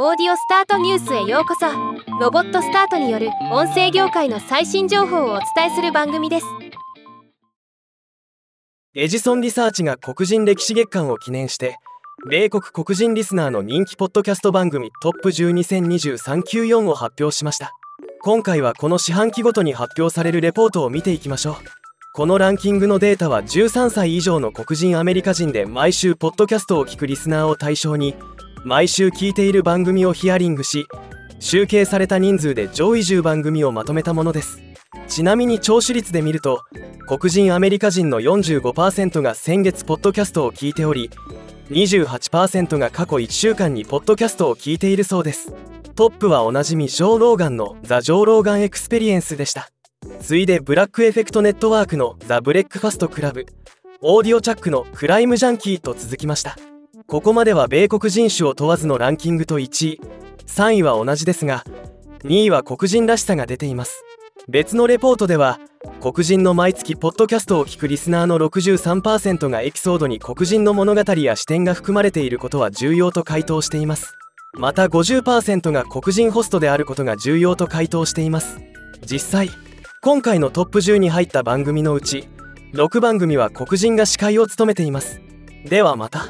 オーディオスタートニュースへようこそ。ロボットスタートによる音声業界の最新情報をお伝えする番組です。エジソンリサーチが黒人歴史月間を記念して米国黒人リスナーの人気ポッドキャスト番組トップ1202394を発表しました。今回はこの四半期ごとに発表されるレポートを見ていきましょう。このランキングのデータは13歳以上の黒人アメリカ人で毎週ポッドキャストを聞くリスナーを対象に毎週聞いている番組をヒアリングし集計された人数で上位10番組をまとめたものです。ちなみに聴取率で見ると黒人アメリカ人の45%が先月ポッドキャストを聞いており28%が過去1週間にポッドキャストを聞いているそうです。トップはおなじみジョー・ローガンの The Joe Rogan Experience でした。次いで Black Effect Network の The Breakfast Club。オーディオチャックのクライムジャンキーと続きました。ここまでは米国人種を問わずのランキングと1位。3位は同じですが2位は黒人らしさが出ています。別のレポートでは黒人の毎月ポッドキャストを聞くリスナーの63%がエピソードに黒人の物語や視点が含まれていることは重要と回答しています。また50%が黒人ホストであることが重要と回答しています。実際今回のトップ10に入った番組のうち6番組は黒人が司会を務めています。ではまた。